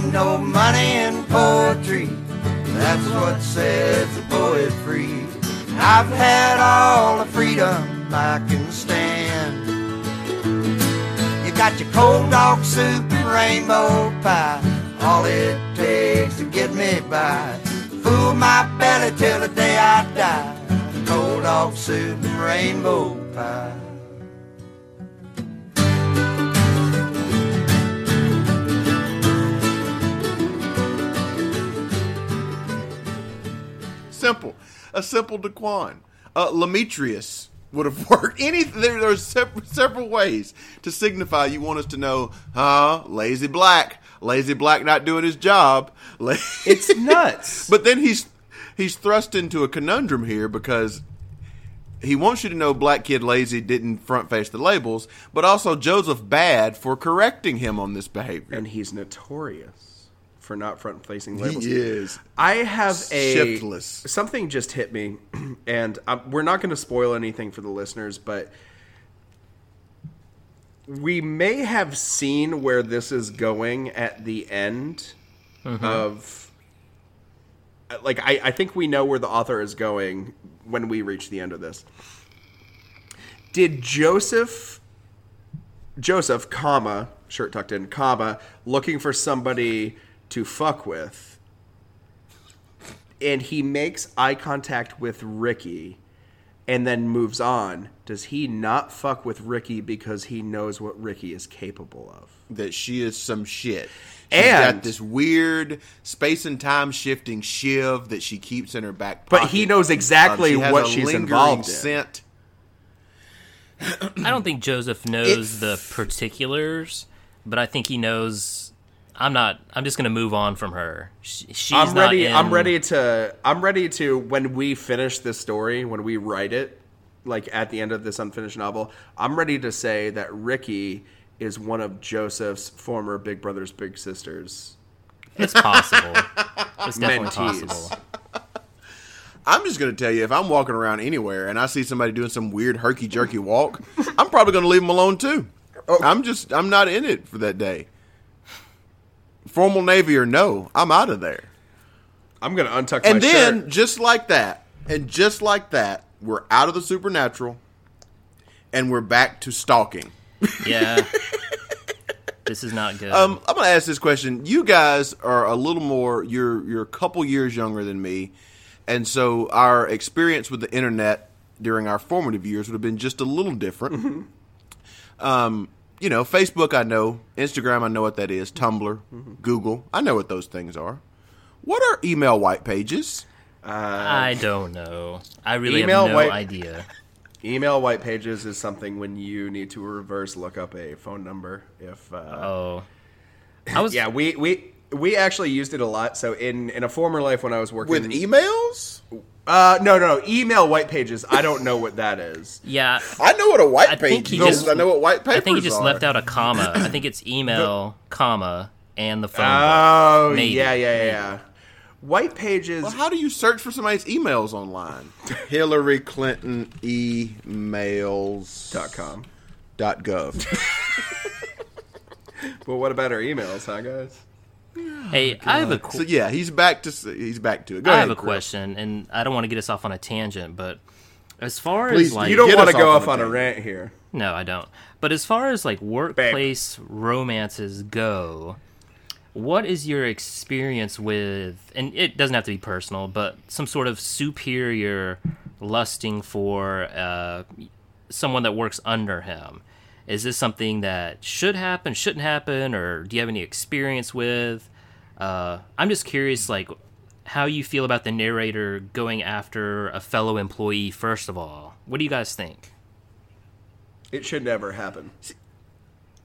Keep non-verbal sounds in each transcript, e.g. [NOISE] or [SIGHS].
ain't no money in poetry. That's what sets a poet free. I've had all the freedom I can stand. You got your cold dog soup and rainbow pie. All it takes to get me by. Fool my belly till the day I die. Cold dog soup and rainbow pie. Simple. A simple Daquan. Uh, Lametrius would have [LAUGHS] worked. Any there, there's several, several ways to signify you want us to know, huh? Lazy Black, Lazy Black not doing his job. [LAUGHS] It's nuts. but then he's he's thrust into a conundrum here because he wants you to know Black Kid Lazy didn't front face the labels, but also Joseph Bad for correcting him on this behavior. and he's notorious for not front facing labels. he is. I have a Shiftless. Something just hit me, [CLEARS THROAT] and um, we're not going to spoil anything for the listeners, but we may have seen where this is going at the end of. Like I, I think we know where the author is going when we reach the end of this. Did Joseph Joseph, comma, shirt tucked in, comma, looking for somebody to fuck with. And he makes eye contact with Ricky and then moves on. Does he not fuck with Ricky because he knows what Ricky is capable of? that she is some shit. She's And- got this weird space and time shifting shiv that she keeps in her back pocket. But he knows exactly Um, she what she's lingering involved in. Scent. I don't think Joseph knows It- the particulars, but I think he knows. I'm not. I'm just gonna move on from her. She, she's I'm not ready. in- I'm ready to. I'm ready to. When we finish this story, when we write it, like at the end of this unfinished novel, I'm ready to say that Ricky is one of Joseph's former Big Brothers Big Sisters. It's possible. [LAUGHS] It's definitely Mentees. possible. I'm just going to tell you, if I'm walking around anywhere and I see somebody doing some weird herky jerky walk, I'm probably going to leave them alone too. Oh. I'm just, I'm not in it for that day. Formal Navy or no, I'm out of there. I'm gonna untuck the And my then, shirt. just like that, and just like that, we're out of the supernatural and we're back to stalking. Yeah. [LAUGHS] this is not good. Um, I'm going to ask this question. You guys are a little more. You're you're a couple years younger than me, and so our experience with the internet during our formative years would have been just a little different. Um, you know, Facebook, I know. Instagram, I know what that is. Tumblr, Google, I know what those things are. What are email white pages? I don't know. I really email have no white- idea. Email white pages is something when you need to reverse look up a phone number. If uh, Oh, I was. yeah, we we we actually used it a lot. So in in a former life when I was working With emails? uh no no no email white pages. I don't know what that is. [LAUGHS] Yeah. I know what a white I think page he is. just- I know what white papers I think he just are. left out a comma. I think it's [LAUGHS] email, comma, and the phone. Oh Maybe. yeah yeah yeah. yeah. White pages. Well, how do you search for somebody's emails online? [LAUGHS] Hillary Clinton emails dot com. dot gov. But what about our emails, huh, guys? Hey, I have a so yeah, he's back to he's back to it. Go I ahead, have a Chris. question, and I don't want to get us off on a tangent, but as far Please as like You don't want to go off off on on a a rant here. No, I don't. But as far as like workplace romances go, what is your experience with and it doesn't have to be personal, but some sort of superior lusting for uh, someone that works under him? Is this something that should happen, shouldn't happen, or do you have any experience with? Uh, I'm just curious, like, how you feel about the narrator going after a fellow employee. First of all, what do you guys think? It should never happen.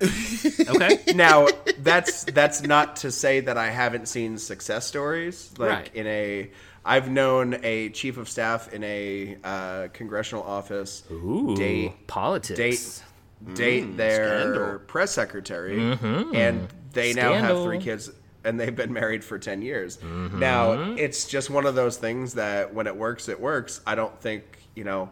Okay. [LAUGHS] now that's that's not to say that I haven't seen success stories. Like Right. in a, I've known a chief of staff in a uh, congressional office Ooh, date politics. date date mm, their scandal. press secretary, mm-hmm. and they now have three kids, and they've been married for ten years. Mm-hmm. Now it's just one of those things that when it works, it works. I don't think you know.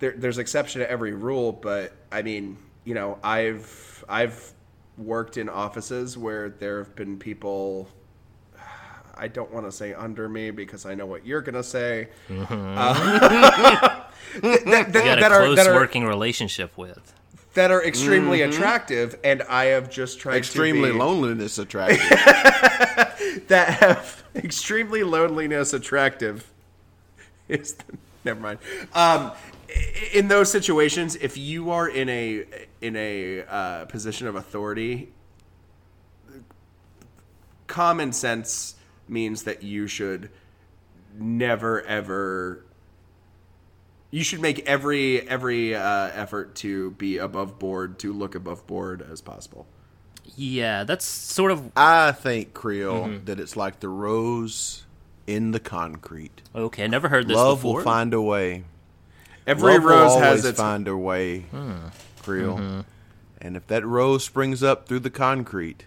There, there's exception to every rule, but I mean, you know, I've I've worked in offices where there have been people. I don't want to say under me because I know what you're gonna say. Mm-hmm. Uh, [LAUGHS] that, that- You got a that are close that are working relationship with. That are extremely attractive, and I have just tried Extremely to be, loneliness attractive. [LAUGHS] that have extremely loneliness attractive. [LAUGHS] Is the, never mind. Um, in those situations, if you are in a in a uh, position of authority, common sense means that you should never ever. You should make every every uh, effort to be above board, to look above board as possible. Yeah, that's sort of I think Creel that it's like the rose in the concrete. okay. I never heard this Love before. will find a way. Every Love will rose always has its find a way, Hmm. Creel. Mm-hmm. And if that rose springs up through the concrete,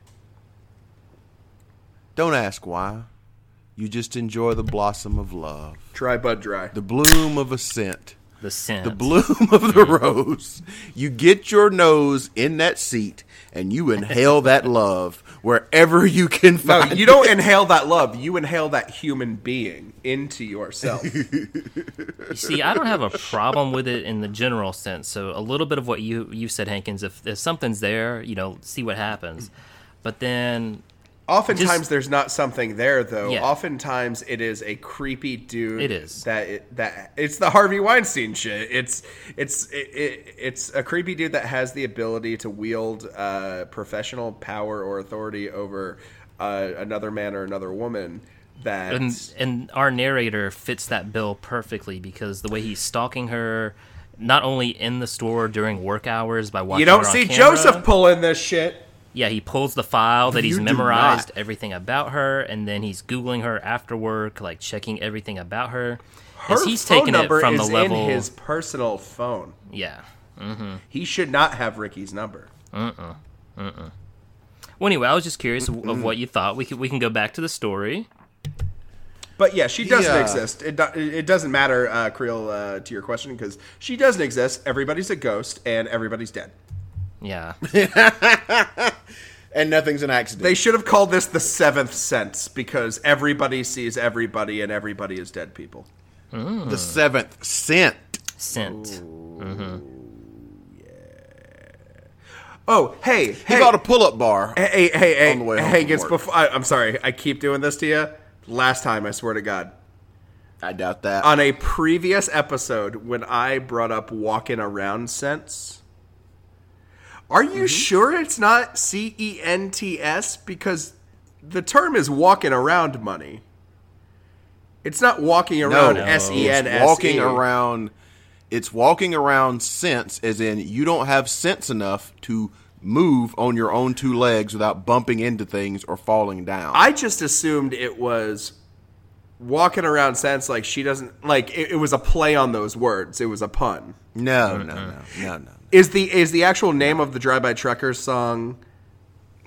don't ask why. You just enjoy the blossom of love, dry bud dry. the bloom of a scent, the scent. the bloom of the rose. You get your nose in that seat and you inhale [LAUGHS] that love wherever you can No, find. you don't inhale that love. You inhale that human being into yourself. [LAUGHS] See, I don't have a problem with it in the general sense. So a little bit of what you you said, Hankins. If, if something's there, you know, see what happens. But then Oftentimes, Just- there's not something there, though. Yeah. Oftentimes, it is a creepy dude. It is. that it, that it's the Harvey Weinstein shit. It's it's it, it, it's a creepy dude that has the ability to wield uh, professional power or authority over uh, another man or another woman. That and and our narrator fits that bill perfectly because the way he's stalking her, not only in the store during work hours by watching you don't see camera, Joseph pulling this shit. Yeah, he pulls the file that You he's do memorized not. everything about her, and then he's googling her after work, like checking everything about her. Her he's phone taking it number from is the level, in his personal phone. yeah. He should not have Ricky's number. Well, anyway, I was just curious of, of what you thought. We can we can go back to the story. But yeah, she doesn't Yeah. exist. It, do, it doesn't matter, uh, Creel, uh, to your question, because she doesn't exist. Everybody's a ghost, and everybody's dead. Yeah, [LAUGHS] and nothing's an accident. They should have called this the seventh sense, because everybody sees everybody, and everybody is dead people. the seventh scent. scent. Oh, hey, He hey, bought a pull-up bar. hey, hey, hey, on the way home hey, from Gets, work. before, I, I'm sorry, I keep doing this to you. Last time, I swear to God. I doubt that. On a previous episode, when I brought up walking around sense, are Mm-hmm. you sure it's not C E N T S? Because the term is walking around money. It's not walking around no, S E N it's S walking around. It's walking around sense, as in you don't have sense enough to move on your own two legs without bumping into things or falling down. I just assumed it was walking around sense like she doesn't like it, it was a play on those words. It was a pun. no, no, no, no, no. Is the is the actual name of the Drive By Truckers song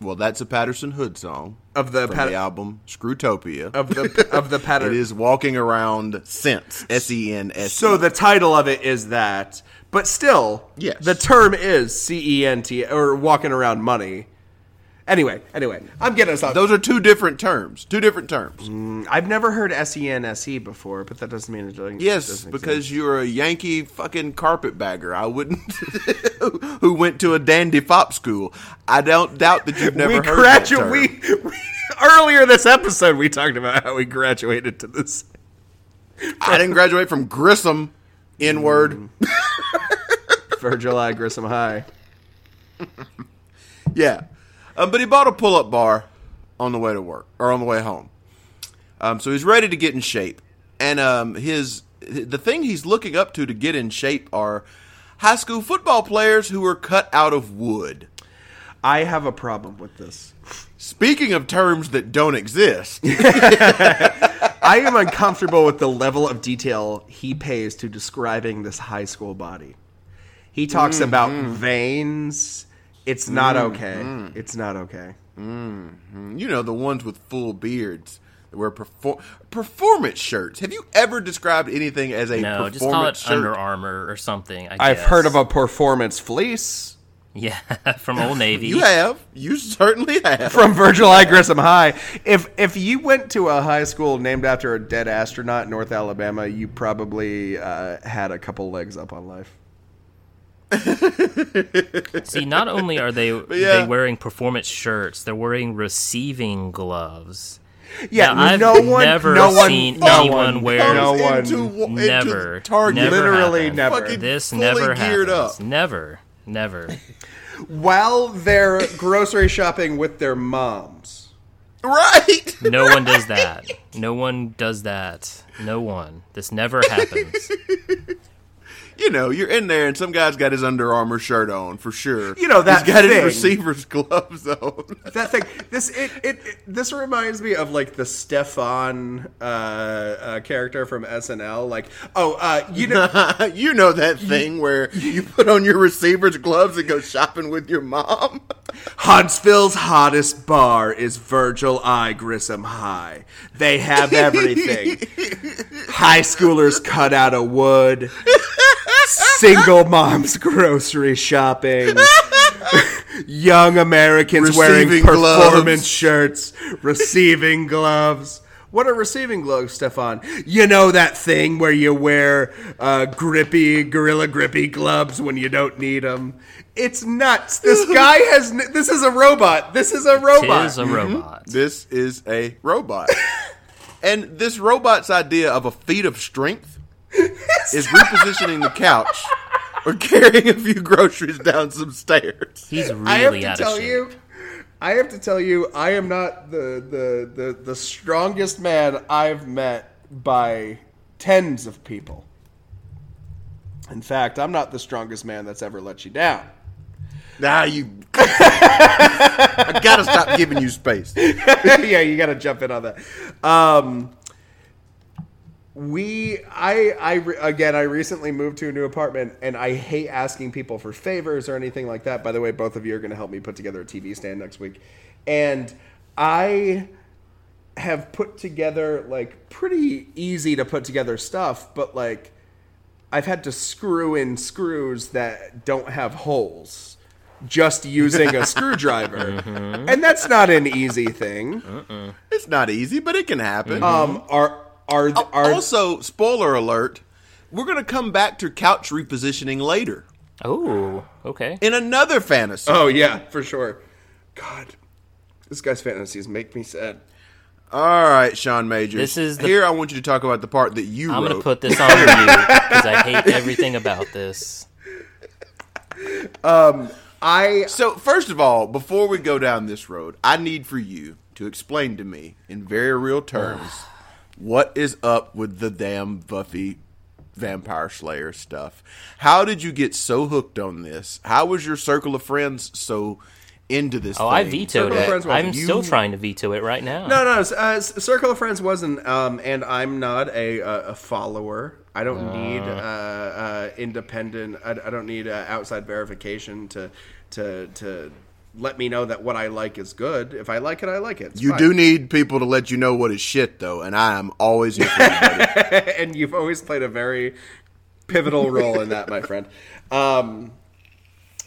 Well, that's a Patterson Hood song of the Pat- the album Screwtopia. of the of the [LAUGHS] pattern? it is walking around sense. S e n s. So the title of it is that, but still, Yes. the term is C E N T or walking around money. Anyway, anyway, I'm getting us off. those are two different terms. Two different terms. Mm, I've never heard S E N S E before, but that doesn't mean it doesn't. Yes, doesn't because exist. you're a Yankee fucking carpetbagger. I wouldn't. [LAUGHS] who went to a dandy fop school? I don't doubt that you've never we heard that gradu- term. we, we earlier this episode we talked about how we graduated to this. I didn't graduate from Grissom. N word. Virgil I. Grissom High. Yeah, um, but he bought a pull-up bar on the way to work or on the way home. Um, so he's ready to get in shape, and um, his the thing he's looking up to to get in shape are high school football players who are cut out of wood. I have a problem with this. Speaking of terms that don't exist, [LAUGHS] I am uncomfortable with the level of detail he pays to describing this high school body. He talks about veins. Mm, mm. It's not okay. It's not okay. you know the ones with full beards that wear perfor- performance shirts. Have you ever described anything as a No, performance just call it shirt? Under Armour or something. I I've heard of a performance fleece. Yeah, [LAUGHS] from Old Navy. You have. You certainly have. from Virgil I. Grissom High. If if you went to a high school named after a dead astronaut in North Alabama, you probably uh, had a couple legs up on life. [LAUGHS] See, not only are they yeah. they wearing performance shirts, they're wearing receiving gloves. Yeah, Now, I've no one, never no one, seen no anyone one, wear- no one. into, wa- into Never, Target. never Literally happened. never. Fucking This never geared happens. up. Never, never. While they're grocery shopping with their moms. Right. No one does [LAUGHS] that. No one does that. No one. This never [LAUGHS] happens. You know, you're in there and some guy's got his Under Armour shirt on for sure. You know, that He's got thing. his receiver's [LAUGHS] gloves on. That thing. This it, it, it this reminds me of like the Stefan uh, uh, character from SNL. Like, oh, uh, you know, [LAUGHS] you know that thing where you put on your receiver's gloves and go shopping with your mom. [LAUGHS] Huntsville's hottest bar is Virgil I. Grissom High. They have everything. High schoolers cut out of wood. Single moms grocery shopping. [LAUGHS] Young Americans wearing Receiving gloves. performance shirts, receiving [LAUGHS] gloves. What are receiving gloves, Stefan? You know that thing where you wear uh, grippy, gorilla grippy gloves when you don't need them. It's nuts. This [LAUGHS] guy has. n- This is a robot. This is a robot. This is a robot. This is a robot. and this robot's idea of a feat of strength is repositioning the couch or carrying a few groceries down some stairs. He's really I have to out tell of shape. you. I have to tell you, I am not the, the, the, the strongest man I've met by tens of people. In fact, I'm not the strongest man that's ever let you down. Now you. [LAUGHS] I gotta stop giving you space. [LAUGHS] yeah, you got to jump in on that. Um, we, I, I, again, I recently moved to a new apartment, and I hate asking people for favors or anything like that. By the way, both of you are going to help me put together a TV stand next week, and I have put together like pretty easy to put together stuff, but like I've had to screw in screws that don't have holes just using a [LAUGHS] screwdriver. And that's not an easy thing. It's not easy, but it can happen. Um, are are are also, spoiler alert, we're gonna come back to couch repositioning later Oh, okay. in another fantasy. Oh yeah, for sure. God, this guy's fantasies make me sad. All right, Sean Majors. This is the- here. I want you to talk about the part that you I'm gonna put this on you because I hate everything about this. [LAUGHS] Um, I So, first of all, before we go down this road, I need for you to explain to me in very real terms what is up with the damn Buffy Vampire Slayer stuff. How did you get so hooked on this? How was your circle of friends so into this Oh, thing? I vetoed circle it. I'm You- still trying to veto it right now. no no. Uh, Circle of Friends wasn't, um, and I'm not a a, a follower. I don't need uh, uh, independent. I, I don't need uh, outside verification to to to let me know that what I like is good. If I like it, I like it. It's You fine. do need people to let you know what is shit, though, and I am always for [LAUGHS] and you've always played a very pivotal role in that, my friend. Um,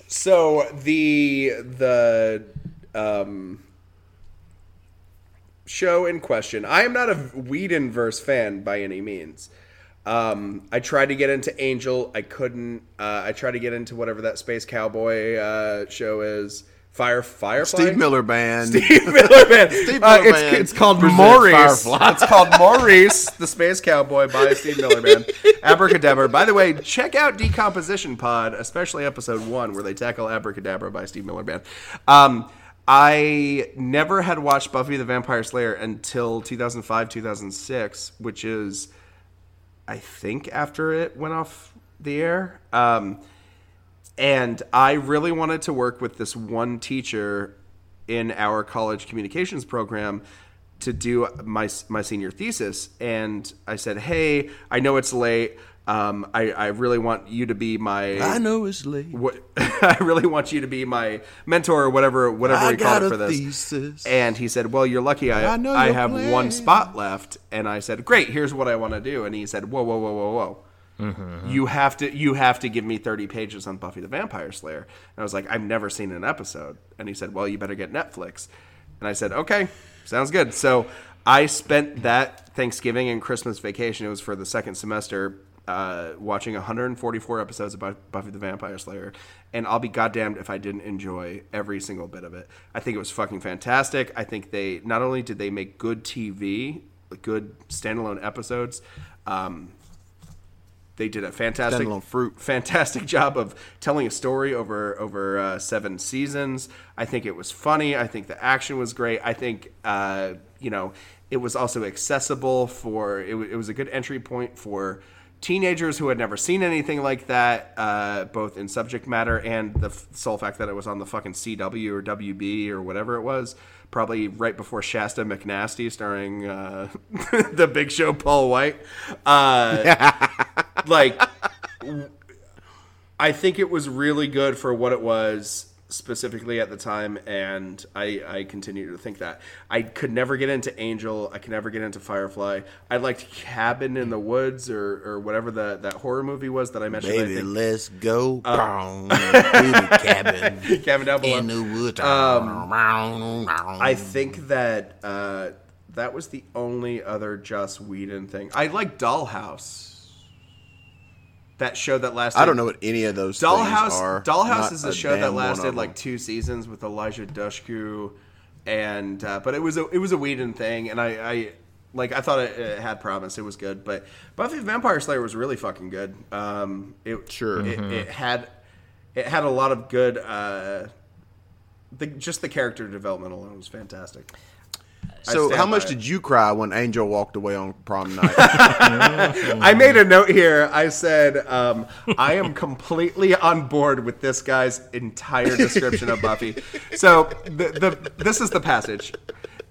so the the um, show in question, I am not a Whedonverse fan by any means. Um, I tried to get into Angel, I couldn't. Uh, I tried to get into whatever that space cowboy uh, show is. Fire Firefly. Steve Miller Band. [LAUGHS] Steve Miller Band. [LAUGHS] Steve Uh, Miller it's, Band it's called Maurice. Firefly. It's called Maurice, the Space Cowboy by Steve Miller Band. [LAUGHS] Abracadabra. By the way, check out Decomposition Pod, especially episode one, where they tackle Abracadabra by Steve Miller Band. Um, I never had watched Buffy the Vampire Slayer until 2005, 2006, which is, I think, after it went off the air. Um, and I really wanted to work with this one teacher in our college communications program to do my my senior thesis. And I said, "Hey, I know it's late. Um, I, I really want you to be my. I know it's late. What, [LAUGHS] I really want you to be my mentor or whatever whatever I we call it for this. thesis. And he said, "Well, you're lucky. I I I have plan." one spot left." And I said, "Great. Here's what I want to do." And he said, "Whoa, whoa, whoa, whoa, whoa." You have to you have to give me 30 pages on Buffy the Vampire Slayer. And I was like, I've never seen an episode. And he said, Well, you better get Netflix. And I said, Okay, sounds good. So I spent that Thanksgiving and Christmas vacation. It was for the second semester. Uh, watching 144 episodes of Buffy the Vampire Slayer, and I'll be goddamned if I didn't enjoy every single bit of it. I think it was fucking fantastic. I think they not only did they make good TV, good standalone episodes, um, they did a fantastic fruit. [LAUGHS] fantastic job of telling a story over over uh, seven seasons. I think it was funny. I think the action was great. I think uh, you know it was also accessible for it, wa- it was a good entry point for teenagers who had never seen anything like that, uh, both in subject matter and the f- sole fact that it was on the fucking CW or WB or whatever it was. Probably right before Shasta McNasty, starring uh, [LAUGHS] the Big Show Paul White. Uh, [LAUGHS] like I think it was really good for what it was specifically at the time, and I, I continue to think that. I could never get into Angel. I could never get into Firefly. I liked Cabin in the Woods or, or whatever the, that horror movie was that I mentioned. I Baby, think. let's go uh, the cabin [LAUGHS] Cabin down below. in the woods. Um, I um, think that uh, that was the only other Joss Whedon thing. I like Dollhouse. That show that lasted. I don't know what any of those things Dollhouse. are. Dollhouse Not is a show that damn one of lasted like two seasons with Eliza Dushku, and uh, but it was a it was a Whedon thing, and I, I like I thought it, it had promise. It was good, but Buffy the Vampire Slayer was really fucking good. Um, it Sure. it, it had it had a lot of good. Uh, the, just the character development alone was fantastic. So, how much did you cry when Angel walked away on prom night? [LAUGHS] I made a note here. I said, um, I am completely on board with this guy's entire description of Buffy. So the, the this is the passage,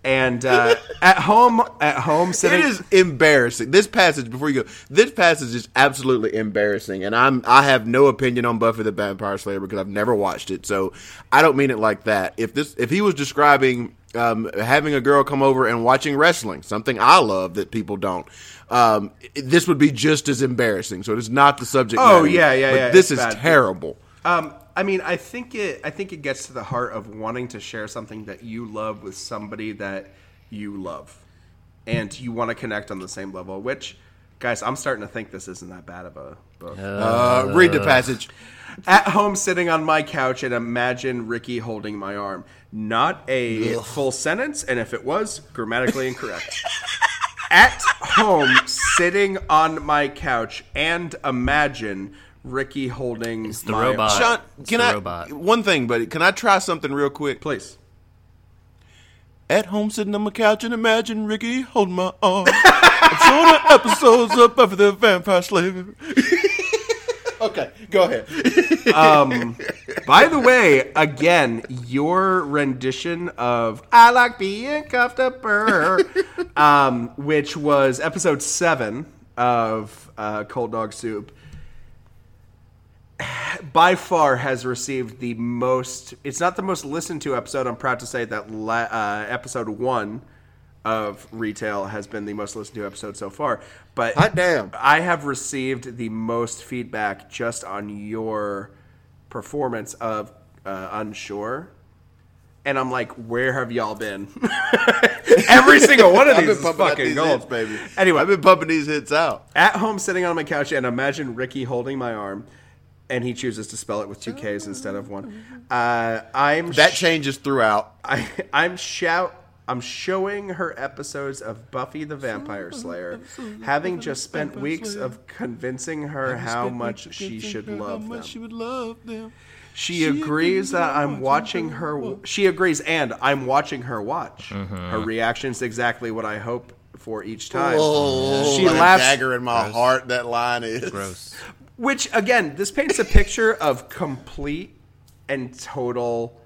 and uh, at home, at home, sitting. It is embarrassing. This passage, before you go, this passage is absolutely embarrassing, and I'm I have no opinion on Buffy the Vampire Slayer because I've never watched it, so I don't mean it like that. If this, if he was describing um, having a girl come over and watching wrestling, something I love that people don't, um, this would be just as embarrassing. So it is not the subject. Oh, matter, yeah, yeah, but yeah, This is bad. terrible. Um, I mean, I think it. I think it gets to the heart of wanting to share something that you love with somebody that you love, and you want to connect on the same level. Which, guys, I'm starting to think this isn't that bad of a book. Uh, read the passage. At home, sitting on my couch, and imagine Ricky holding my arm. Not a full sentence, and if it was, grammatically incorrect. At home, sitting on my couch, and imagine Ricky holding the my robot. arm. Sean, It's can the I? robot. One thing, buddy. Can I try something real quick? Please. At home, sitting on my couch, and imagine Ricky holding my arm. [LAUGHS] I'm showing her episodes of Buffy the Vampire Slayer. Okay, go ahead. [LAUGHS] By the way, again, your rendition of "I like being cuffed up," er, um, which was episode seven of uh, Cold Dog Soup, by far has received the most. It's not the most listened to episode. I'm proud to say that la- uh, episode one of Retail has been the most listened to episode so far. But Hot damn. I have received the most feedback just on your performance of uh, Unsure. And I'm like, where have y'all been? [LAUGHS] Every single one of I've these is fucking these gold, hits, baby. Anyway, I've been pumping these hits out. at home sitting on my couch and imagine Ricky holding my arm, and he chooses to spell it with two K's instead of one. Uh, I'm That sh- changes throughout. [LAUGHS] I, I'm shout. I'm showing her episodes of Buffy the Vampire Slayer, having just spent weeks of convincing her how much she should love them. She would love them. She agrees that I'm watching her. She agrees, and I'm watching her watch. Mm-hmm. Her reaction's is exactly what I hope for each time. Oh, She what a laughs- dagger in my heart. That line is Gross. Which again, this paints a picture of complete and total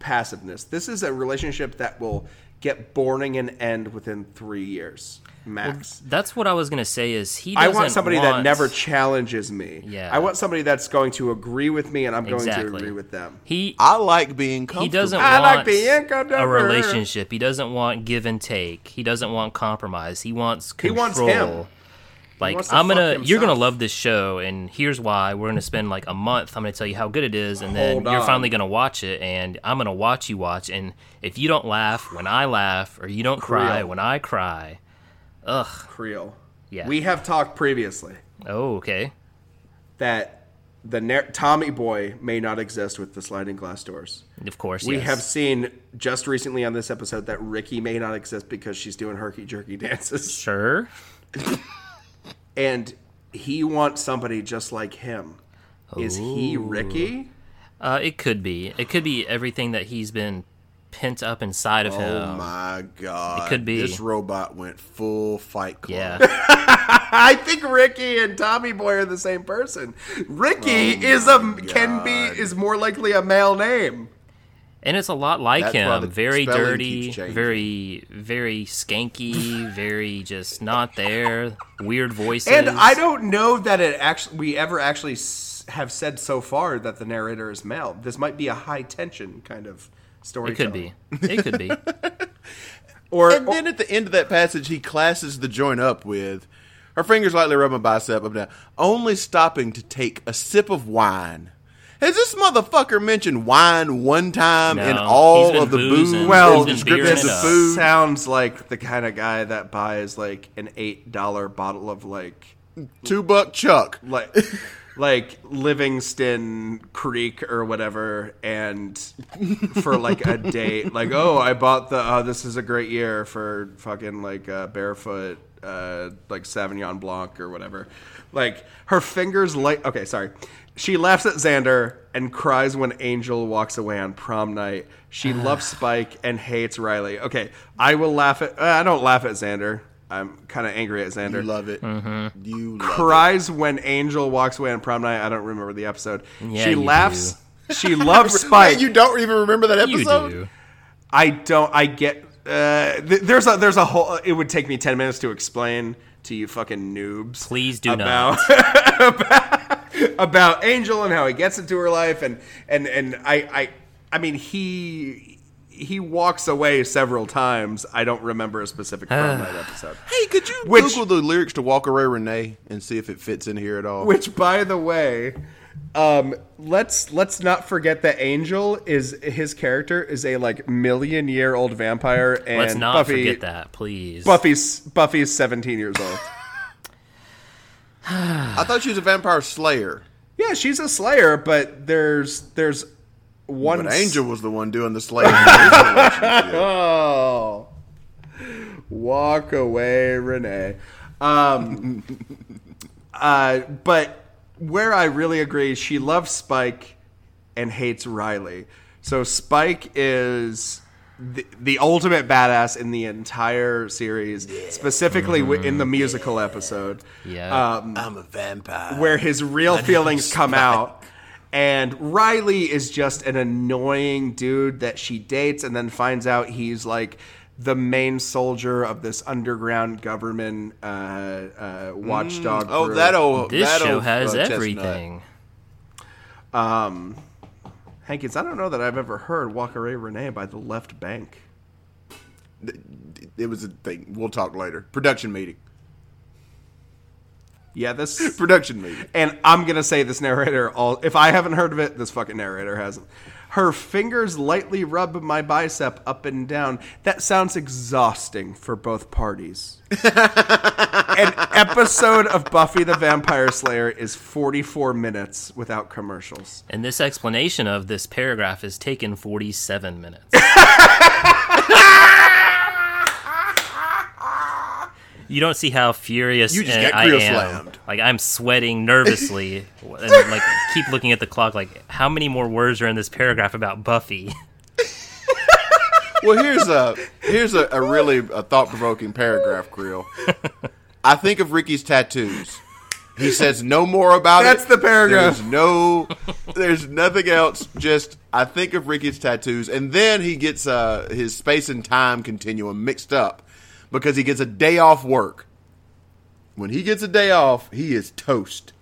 passiveness. This is a relationship that will get boring and end within three years max. That's what I was gonna say. Is he? I Doesn't want somebody that never challenges me. Yeah. I want somebody that's going to agree with me, and I'm going to agree with them. He I like being comfortable. he doesn't I want like being comfortable. a relationship. He doesn't want give and take. He doesn't want compromise. He wants He wants him. Like I'm gonna, you're gonna love this show, and here's why. We're gonna spend like a month. I'm gonna tell you how good it is, and then Hold you're on. finally gonna watch it, and I'm gonna watch you watch. And if you don't laugh when I laugh, or you don't cry Creel. when I cry, ugh. Creel. Yeah. We have talked previously Oh, okay. that the nar- Tommy Boy may not exist with the sliding glass doors. Of course, We yes. have seen just recently on this episode that Ricky may not exist because she's doing herky jerky [LAUGHS] dances. sure. [LAUGHS] And he wants somebody just like him. Is he Ricky? Uh, it could be. It could be everything that he's been pent up inside of Oh him. Oh my god! It could be. This robot went full Fight Club. Yeah. [LAUGHS] I think Ricky and Tommy Boy are the same person. Ricky Oh is a can be is more likely a male name. And it's a lot like That's him. Very dirty, very, very skanky, very just not there. Weird voices. And I don't know that it actually we ever actually have said so far that the narrator is male. This might be a high tension kind of story. It could be. It could be. [LAUGHS] Or, And then at the end of that passage, he classes the joint up with her fingers lightly rub my bicep up and down, only stopping to take a sip of wine. Has this motherfucker mentioned wine one time No, in all of the booze Well, and he's been beering descriptions of food? sounds like the kind of guy that buys like an eight dollar bottle of like Two buck chuck. like like Livingston Creek or whatever, and for like a date, [LAUGHS] like oh, I bought the oh, this is a great year for fucking like uh, barefoot uh, like Sauvignon Blanc or whatever. Like her fingers light. Okay, sorry. She laughs at Xander and cries when Angel walks away on prom night. She loves Spike and hates Riley. Okay, I will laugh at. Uh, I don't laugh at Xander. I'm kind of angry at Xander You love it. Mm-hmm. You love cries when Angel walks away on prom night. I don't remember the episode. Yeah, she you laughs. She loves. [LAUGHS] Spike. Wait, you don't even remember that You episode? do. I don't. I get. Uh, th- there's a there's a whole. It would take me ten minutes to explain to you fucking noobs. Please do about, not. [LAUGHS] about about Angel and how he gets into her life and and and I I I mean he he walks away several times. I don't remember a specific prom night episode. Hey, could you Which- Google the lyrics to Walk Away Renee and see if it fits in here at all? Which, by the way, um, let's let's not forget that Angel is his character is a like million year old vampire, and Let's not Buffy, forget that, please. Buffy's Buffy's seventeen years old. [SIGHS] I thought she was a vampire slayer, yeah, she's a Slayer, but there's there's one but Angel was the one doing the slaying. in this relationship. Oh, walk away, Renee. Um, [LAUGHS] uh, but where I really agree, she loves Spike and hates Riley. So Spike is the, the ultimate badass in the entire series, specifically wi in the musical episode, yeah. um, I'm a vampire. where his real [LAUGHS] feelings come out. And Riley is just an annoying dude that she dates and then finds out he's like the main soldier of this underground government uh, uh, watchdog. Oh, group. that old. this that show old, has uh, chestnut. everything. Hankins, I don't know that I've ever heard Walk Away Renee by the Left Banke. It was a thing. We'll talk later. Production meeting. Yeah, this. [LAUGHS] Production meeting. and I'm gonna say this narrator. All if I haven't heard of it, this fucking narrator hasn't. Her fingers lightly rub my bicep up and down. That sounds exhausting for both parties. [LAUGHS] An episode of Buffy the Vampire Slayer is 44 minutes without commercials. And this explanation of this paragraph is taken 47 minutes. [LAUGHS] you don't see how furious You just I am. slammed. Like I'm sweating nervously, [LAUGHS] and like keep looking at the clock. Like how many more words are in this paragraph about Buffy? Well, here's a here's a, a really a thought provoking paragraph, Creel. I think of Ricky's tattoos. He says no more about That's it. That's the paragraph. There's no, there's nothing else. Just I think of Ricky's tattoos, and then he gets uh, his space and time continuum mixed up because he gets a day off work. When he gets a day off, he is toast.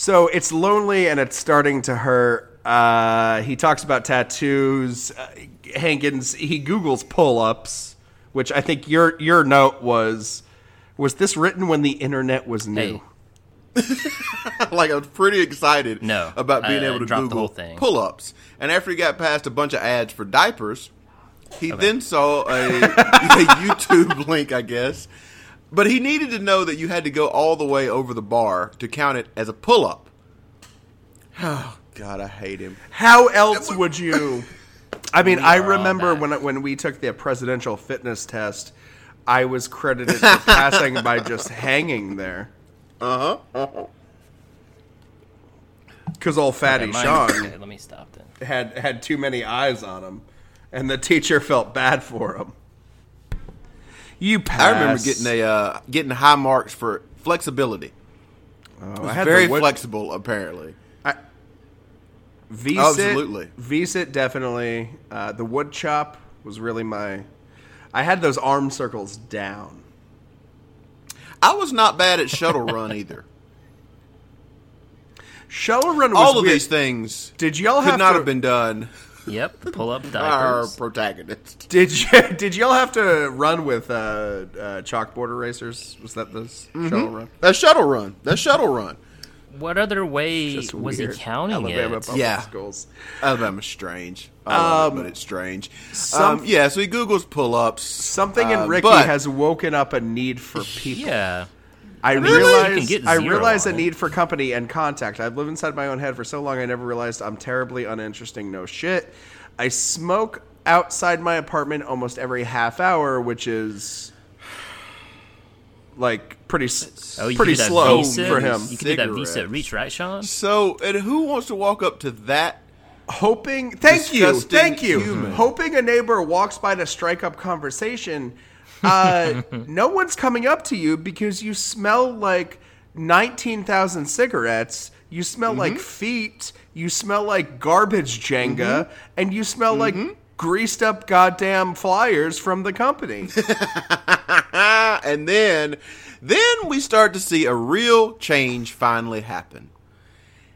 So it's lonely and it's starting to hurt. Uh, he talks about tattoos. Uh, Hankins he Google's pull-ups, which I think your your note was was this written when the internet was new? Hey, [LAUGHS] like I was pretty excited No, about being I- I able to dropped the Google whole thing. pull-ups. And after he got past a bunch of ads for diapers, he then saw a, [LAUGHS] a YouTube link, I guess. But he needed to know that you had to go all the way over the bar to count it as a pull-up. [SIGHS] Oh God, I hate him. How else would you? [LAUGHS] I mean, I remember when when we took the presidential fitness test, I was credited for passing by just hanging there. Uh huh. Because old fatty mine- Sean okay, let me stop then. had had too many eyes on him, and the teacher felt bad for him. You pass. I remember getting a uh, getting high marks for flexibility. Oh, It's I had very the flexible, apparently. V-sit, Absolutely. V-sit definitely. Uh, the wood chop was really my. I had those arm circles down. I was not bad at shuttle run [LAUGHS] either. Shuttle run was All of weird. these things Did y'all could have not to, have been done Yep, pull up [LAUGHS] by our protagonist. Did you [LAUGHS] did y'all have to run with uh, uh, chalkboard erasers? Was that the Mm-hmm. shuttle run? That shuttle run. That shuttle run. What other way Just was weird. he counting Alabama it? public Yeah. schools. Alabama's strange. I love it, Um, but it's strange. some- um, yeah, so he Googles pull ups. Something in uh, Ricky but has woken up a need for people. Yeah, I Really? You realize I realize a need for company and contact. I've lived inside my own head for so long I never realized I'm terribly uninteresting. No shit. I smoke outside my apartment almost every half hour, which is like pretty s Oh, pretty could do that slow V-sit? for him. You could do that Cigarettes. V-sit reach, right, Sean? So, and who wants to walk up to that? Hoping, thank you, thank you. human. Hoping a neighbor walks by to strike up conversation. Uh, [LAUGHS] no one's coming up to you because you smell like nineteen thousand cigarettes. You smell like mm-hmm. feet. You smell like garbage Jenga, mm-hmm. and you smell like mm-hmm. Greased up goddamn flyers from the company. [LAUGHS] And then, then we start to see a real change finally happen.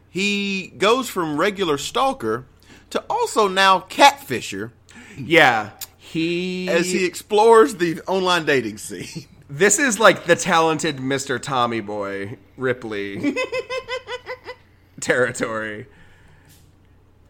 He goes from regular stalker to also now catfisher yeah, he. as he explores the online dating scene. [LAUGHS] This is like the talented Mr. Tommy Boy Ripley [LAUGHS] territory.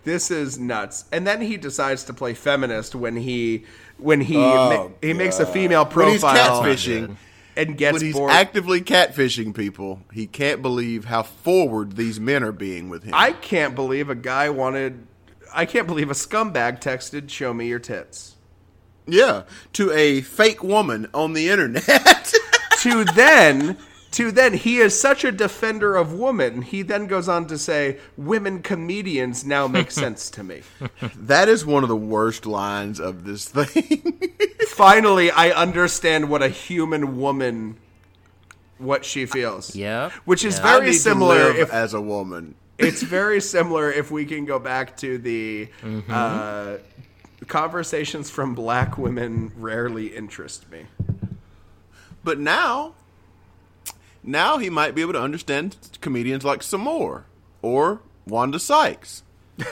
This is nuts. And then he decides to play feminist when he when he Oh, ma- he makes a female When he's profile catfishing, and gets when he's bored. actively catfishing people, he can't believe how forward these men are being with him. I can't believe a guy wanted I can't believe a scumbag texted show me your tits. yeah, to a fake woman on the internet. [LAUGHS] to then to then he is such a defender of women. He then goes on to say women comedians now make [LAUGHS] sense to me. that is one of the worst lines of this [LAUGHS] thing. Finally, I understand what a human woman what she feels. Yep. Which is Yeah. I very need to similar live if as a woman. it's very similar if we can go back to the Mm-hmm. uh, conversations from black women rarely interest me. But now, now he might be able to understand comedians like Samore or Wanda Sykes. [LAUGHS]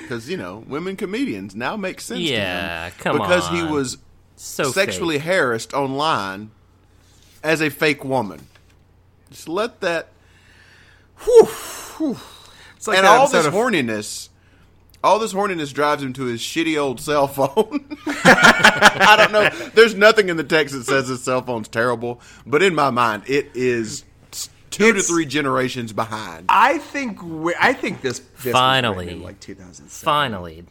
Because, you know, women comedians now make sense Yeah, to him. come on. Because he was So sexually fake. harassed online as a fake woman. Just let that. It's like and all this of- horniness, all this horniness drives him to his shitty old cell phone. [LAUGHS] I don't know. There's nothing in the text that says his cell phone's terrible, but in my mind, it is two It's- to three generations behind. I think I think this, this Finally. written in like 2007. Finally,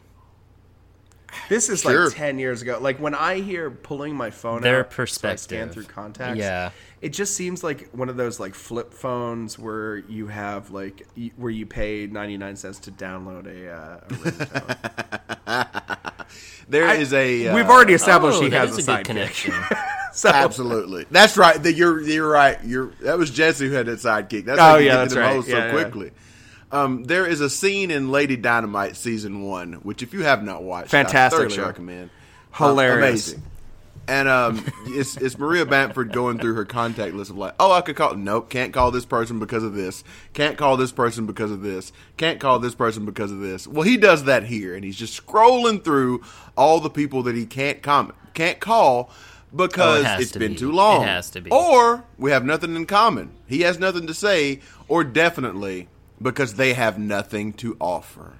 This is Sure. like 10 years ago. Like when I hear pulling my phone Their out, so I scan perspective. through contacts. Yeah. It just seems like one of those like flip phones where you have like y- where you pay 99 cents to download a, uh, a ringtone. [LAUGHS] There is a. uh, We've already established oh, he has a, a sidekick. good connection. [LAUGHS] So Absolutely, that's right. That you're you're right. You're that was Jesse who had that sidekick. That's Oh, how you yeah, get that's to the right. most Yeah, so yeah. quickly. Um, there is a scene in Lady Dynamite season one, which if you have not watched, Fantastic I thoroughly show. recommend. Um, Hilarious. amazing. And um, it's, it's Maria Bamford going through her contact list of like, oh, I could call. Nope, can't call this person because of this. Can't call this person because of this. Can't call this person because of this. Well, he does that here, and he's just scrolling through all the people that he can't comment, can't call because Oh, it has it's to been be. too long. It has to be. Or we have nothing in common. He has nothing to say, or definitely because they have nothing to offer.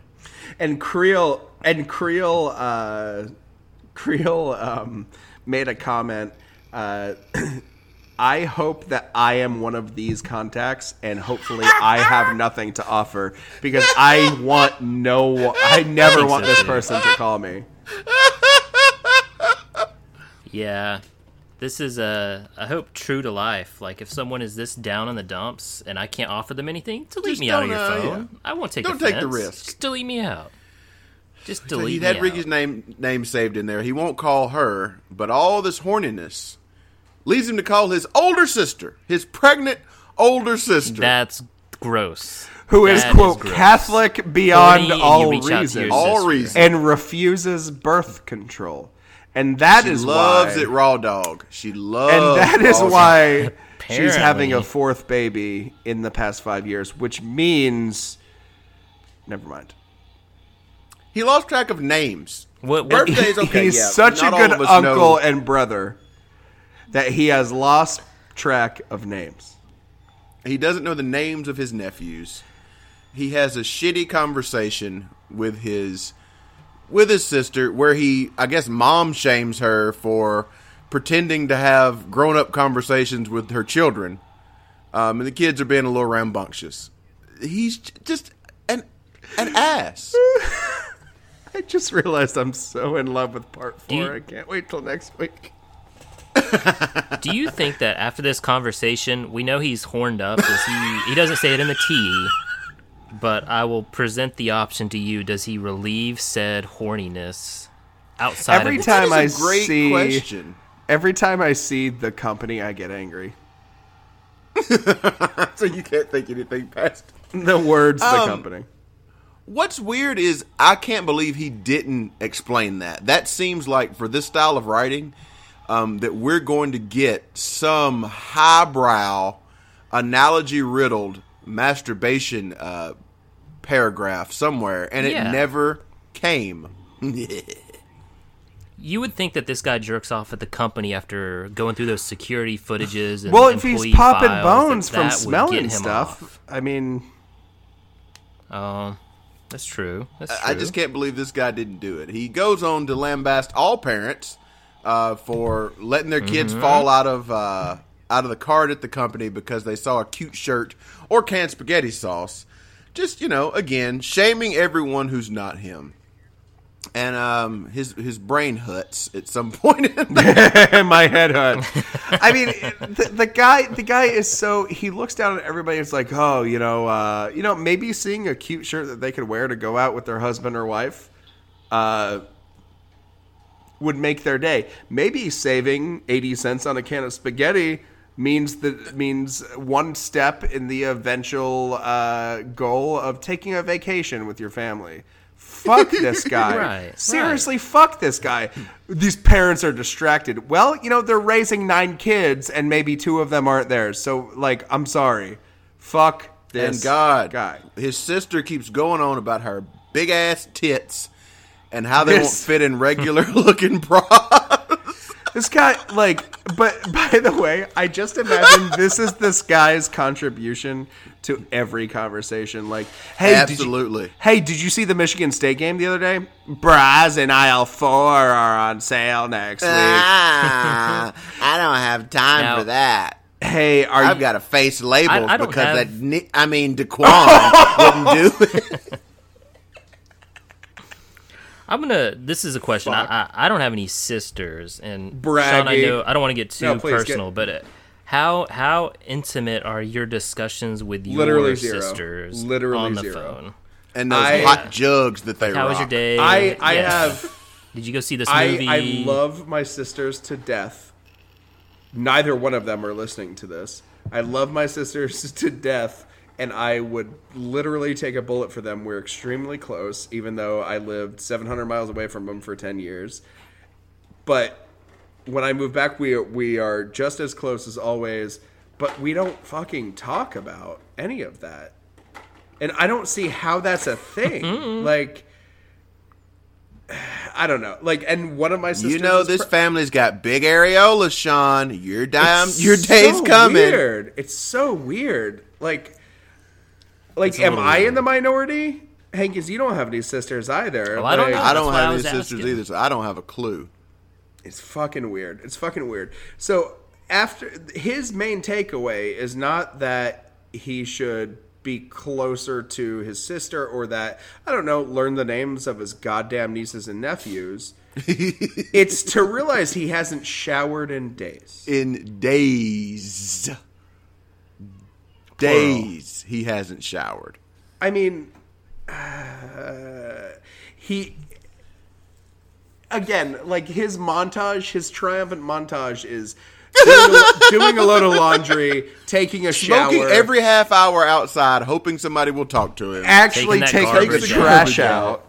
and Creel and Creel uh, Creel um, made a comment. Uh, [CLEARS THROAT] I hope that I am one of these contacts, and hopefully I have nothing to offer because I want no. I never want this person to call me. Yeah. This is a, I hope, true to life. Like, if someone is this down in the dumps and I can't offer them anything, delete Just me out of your uh, phone. I won't take Don't take the offense. risk. Just delete me out. Just delete he had me Ricky's out. name name saved in there. He won't call her, but all this horniness leads him to call his older sister, his pregnant older sister. That's gross. Who is That quote gross. Catholic beyond Horny and you all reach out to reason, your All sister. reason. and refuses birth control, and that she is loves why, it raw dog. She loves and that is raw why [LAUGHS] she's having a Apparently. fourth baby in the past five years, which means, never mind. He lost track of names. What, what, Birthdays, [LAUGHS] okay, He's yeah. such a good uncle know- and brother that he has lost track of names. He doesn't know the names of his nephews. He has a shitty conversation with his with his sister where he I guess mom shames her for pretending to have grown up conversations with her children. Um, and the kids are being a little rambunctious. He's just an an ass. [LAUGHS] I just realized I'm so in love with part Do you- four. I can't wait till next week. [LAUGHS] Do you think that after this conversation, we know he's horned up? Does he? He doesn't say it in the T, but I will present the option to you. Does he relieve said horniness outside Every of the time That is I a great see question. every time I see the company, I get angry. [LAUGHS] So you can't think anything past. The words, the Um, company. What's weird is I can't believe he didn't explain that. That seems like for this style of writing, um, that we're going to get some highbrow, analogy riddled masturbation uh, paragraph somewhere, and it Yeah. never came. [LAUGHS] You would think that this guy jerks off at the company after going through those security footages. And Well, if he's popping files, bones that from that smelling stuff, off. I mean, Oh, that's true. That's true. I just can't believe this guy didn't do it. He goes on to lambast all parents uh, for letting their kids Mm-hmm. fall out of uh, out of the cart at the company because they saw a cute shirt or canned spaghetti sauce. Just you know, again, shaming everyone who's not him. And um, his his brain huts at some [LAUGHS] point. [LAUGHS] My head hurt. [LAUGHS] I mean, the, the guy, the guy is so he looks down at everybody. It's like, oh, you know, uh, you know, maybe seeing a cute shirt that they could wear to go out with their husband or wife, uh, would make their day. Maybe saving eighty cents on a can of spaghetti means that means one step in the eventual uh, goal of taking a vacation with your family. Fuck this [LAUGHS] guy. Right, Seriously, fuck this guy. These parents are distracted. Well, you know, they're raising nine kids and maybe two of them aren't theirs. So, like, I'm sorry. Fuck this and God, guy. his sister keeps going on about her big ass tits and how they won't fit in regular [LAUGHS] looking bras. This guy, like, but by the way, I just imagine this is this guy's contribution to every conversation. Like, hey, Absolutely. Did you, hey, did you see the Michigan State game the other day? Bras and aisle four are on sale next week. ah, I don't have time Now- for that. hey, are I've you? got a face label I don't because have- that I mean Daquan wouldn't do [LAUGHS] it. I'm gonna. This is a question. I, I I don't have any sisters, and Sean, I know I don't want to get too No, please, get- personal, but uh, how how intimate are your discussions with your Literally zero. sisters Literally on the zero. phone? And those I- hot jugs that they How rock. was your day? I I Yeah. have. [LAUGHS] Did you go see this I, movie? I love my sisters to death. Neither one of them are listening to this. I love my sisters [LAUGHS] to death, and I would literally take a bullet for them. We're extremely close, even though I lived 700 miles away from them for 10 years. But when I move back, we we are just as close as always, but we don't fucking talk about any of that, and I don't see how that's a thing. [LAUGHS] like, I don't know. Like, and one of my sisters, You know this pre- family's got big areolas, Sean. Your dime, It's your day's so coming. Weird. It's so weird. Like, like, am little I in the minority? Hank, because you don't have any sisters either. Well, I don't know. I don't That's why I have any was sisters asking. either, so I don't have a clue. It's fucking weird. It's fucking weird. So after his main takeaway is not that he should be closer to his sister or that I don't know, learn the names of his goddamn nieces and nephews. [LAUGHS] it's to realize he hasn't showered in days. In days, days, he hasn't showered. I mean, uh, he again, like his montage, his triumphant montage is doing a, [LAUGHS] doing a load of laundry, taking a Smoking shower, every half hour outside, hoping somebody will talk to him. actually Taking that taking the trash Garbage out.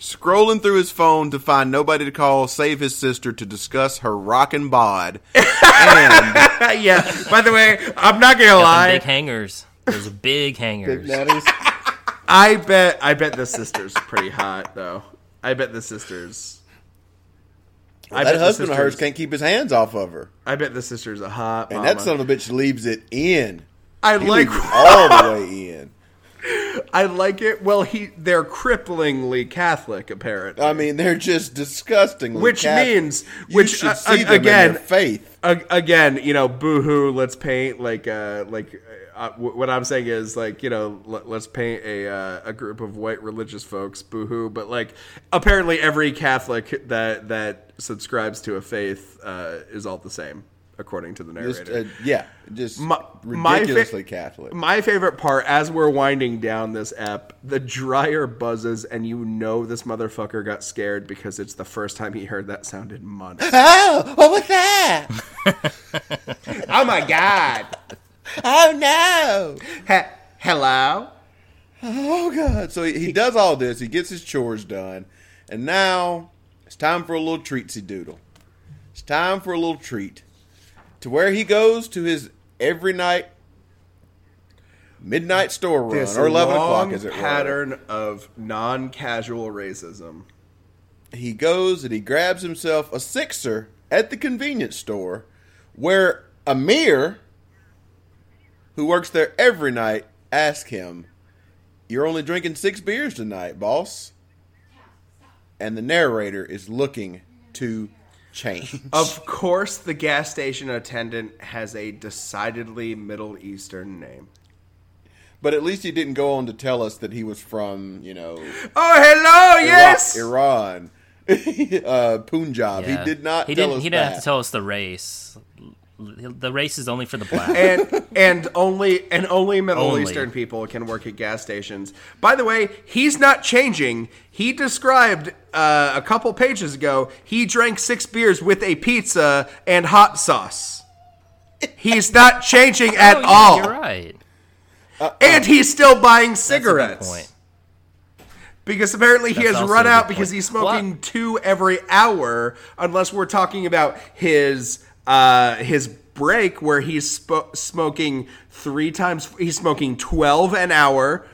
Scrolling through his phone to find nobody to call, save his sister to discuss her rockin' bod. [LAUGHS] and yeah. By the way, I'm not gonna Got lie. big hangers. Those big hangers. I bet I bet the sister's pretty hot though. I bet the sister's. I that bet the husband of hers can't keep his hands off of her. I bet the sister's a hot. And mama. that son of a bitch leaves it in. I He like leaves all the way in. I like it. Well, he they're cripplingly Catholic apparently. I mean, they're just disgustingly. Which Catholic. means- you which, should uh, see uh, them in again- faith. A- again, you know, boohoo. Let's paint like uh like uh, w- what I'm saying is like you know let, let's paint a uh, a group of white religious folks. Boohoo. But like apparently every Catholic that that subscribes to a faith uh, is all the same according to the narrator. Just, uh, yeah, just My- my fa- ridiculously Catholic. My favorite part, as we're winding down this ep, the dryer buzzes, and you know this motherfucker got scared because it's the first time he heard that sound in months. [LAUGHS] oh, what was that? [LAUGHS] oh my god! Oh no! He- hello? Oh god! So he, he does all this. He gets his chores done, and now it's time for a little treatsy doodle. It's time for a little treat, to where he goes to his every night midnight store run or eleven o'clock, Is it pattern of non-casual racism. he goes and he grabs himself a sixer at the convenience store where Amir, who works there every night, asks him, You're only drinking six beers tonight, boss. And the narrator is looking to change. Of course, the gas station attendant has a decidedly Middle Eastern name. But at least he didn't go on to tell us that he was from, you know, Oh, hello, yes. Iran, [LAUGHS] uh, Punjab. Yeah. He did not He tell didn't. us He didn't that. have to tell us the race. The race is only for the black. and and only and only Middle Only. Eastern people can work at gas stations. By the way, he's not changing. He described uh, a couple pages ago he drank six beers with a pizza and hot sauce. He's not changing [LAUGHS] at Oh, yeah, all, You're right. and he's still buying That's a good cigarettes because apparently he That's has run out because he's smoking two every hour. Unless we're talking about his uh, his break where he's spo- smoking three times. He's smoking twelve an hour.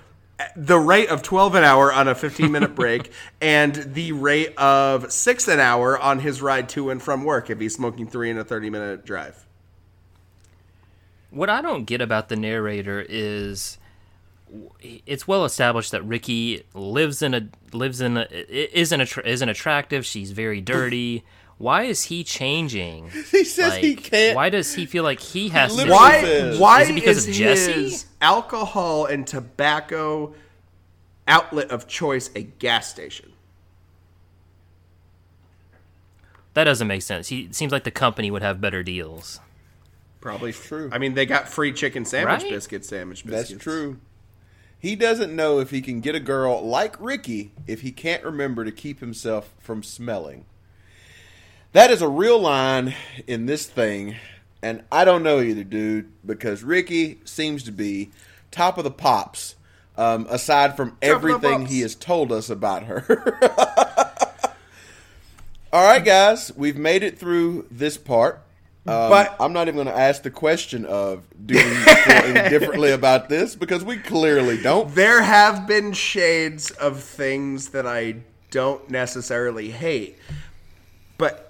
The rate of 12 an hour on a 15 minute [LAUGHS] break, and the rate of 6 an hour on his ride to and from work if he's smoking 3 in a 30 minute drive. What I don't get about the narrator is it's well established that Ricky lives in a lives in a isn't attra- isn't attractive. She's very dirty. Why is he changing? [LAUGHS] He says he can't. Why does he feel like he has to? Why? says- Why Is it because is of Jesse? his alcohol and tobacco outlet of choice a gas station? That doesn't make sense. He seems like the company would have better deals. Probably true. I mean, they got free chicken sandwich Right? biscuits, sandwich biscuits. That's true. He doesn't know if he can get a girl like Ricky if he can't remember to keep himself from smelling. That is a real line in this thing, and I don't know either, dude, because Ricky seems to be top of the pops, um, aside from the everything he has told us about her. [LAUGHS] All right, guys, we've made it through this part. Um, But- I'm not even going to ask the question of do we feel [LAUGHS] differently about this because we clearly don't. There have been shades of things that I don't necessarily hate, but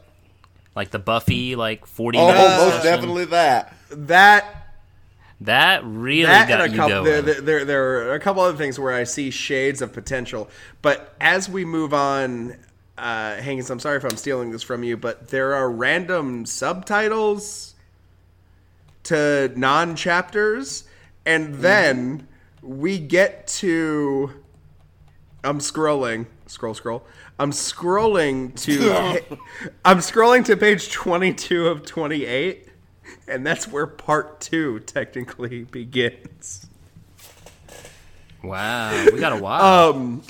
Like the Buffy, like 40 Oh, minute most session. definitely that. that That really that got and a you couple going. there, there, there, there are a couple other things where I see shades of potential. But as we move on, uh, Hankins, I'm sorry if I'm stealing this from you, but there are random subtitles to non chapters, and then we get to. I'm scrolling, scroll, scroll. I'm scrolling to. [LAUGHS] I'm scrolling to page 22 of 28, and that's where part two technically [LAUGHS] begins. wow, we got a while. [LAUGHS] um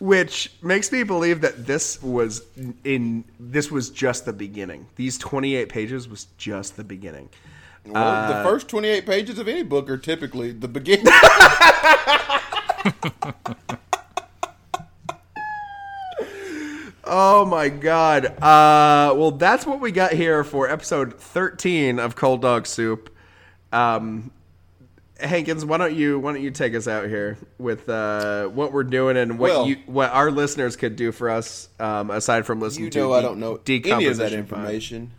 which makes me believe that this was in this was just the beginning. These 28 pages was just the beginning. Well, the first 28 pages of any book are typically the beginning. Oh my god. Uh well that's what we got here for episode 13 of Cold Dog Soup. Um Hankins, why don't you why don't you take us out here with uh, what we're doing and what Well- you what our listeners could do for us um, aside from listening you to know I de- don't know any of that information.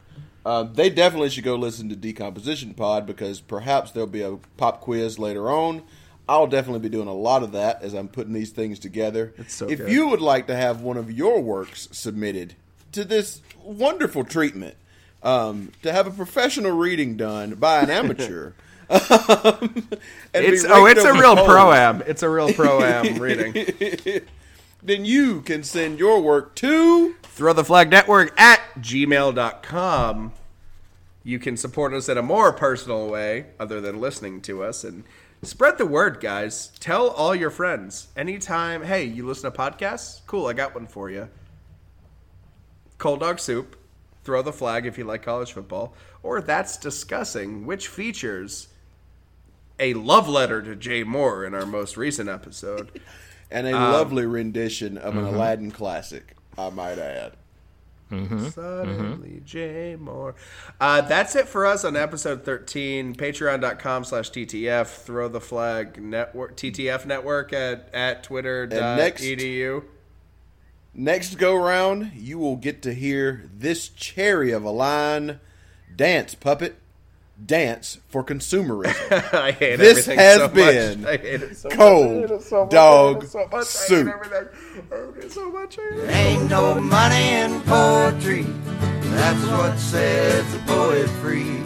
Um, they definitely should go listen to Decomposition Pod because perhaps there'll be a pop quiz later on. I'll definitely be doing a lot of that as I'm putting these things together. so if good. you would like to have one of your works submitted to this wonderful treatment, um, to have a professional reading done by an amateur. [LAUGHS] [LAUGHS] um, It's oh, it's a real pro am. It's [LAUGHS] a real pro am reading. Then you can send your work to Throw the Flag Network at gmail.com. You can support us in a more personal way other than listening to us and spread the word, guys. Tell all your friends. Anytime, hey, you listen to podcasts? Cool, I got one for you. Cold Dog Soup. Throw the flag if you like college football. Or that's discussing which features a love letter to Jay Moore in our most recent episode. [LAUGHS] and a Um, lovely rendition of mm-hmm. an Aladdin classic, I might add. Suddenly, Jay Moore. Uh, that's it for us on episode 13. Patreon.com slash TTF. Throw the flag network, TTF network at, at twitter dot next- edu. Next go round, you will get to hear this cherry of a line dance puppet dance for consumerism. [LAUGHS] I hate This everything has so much. been I hate it so Cold much. I hate it so much. Dog I hate it so much. Soup. everything. I hate it so much. I. Ain't no money in poetry. That's what sets the poet free.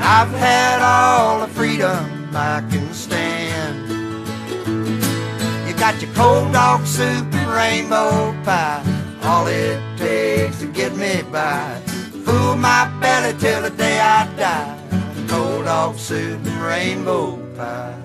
I've had all the freedom I can stand. You got your cold dog soup and rainbow pie. All it takes to get me by. Fool my belly till the day I die. Cold dog soup and rainbow pie.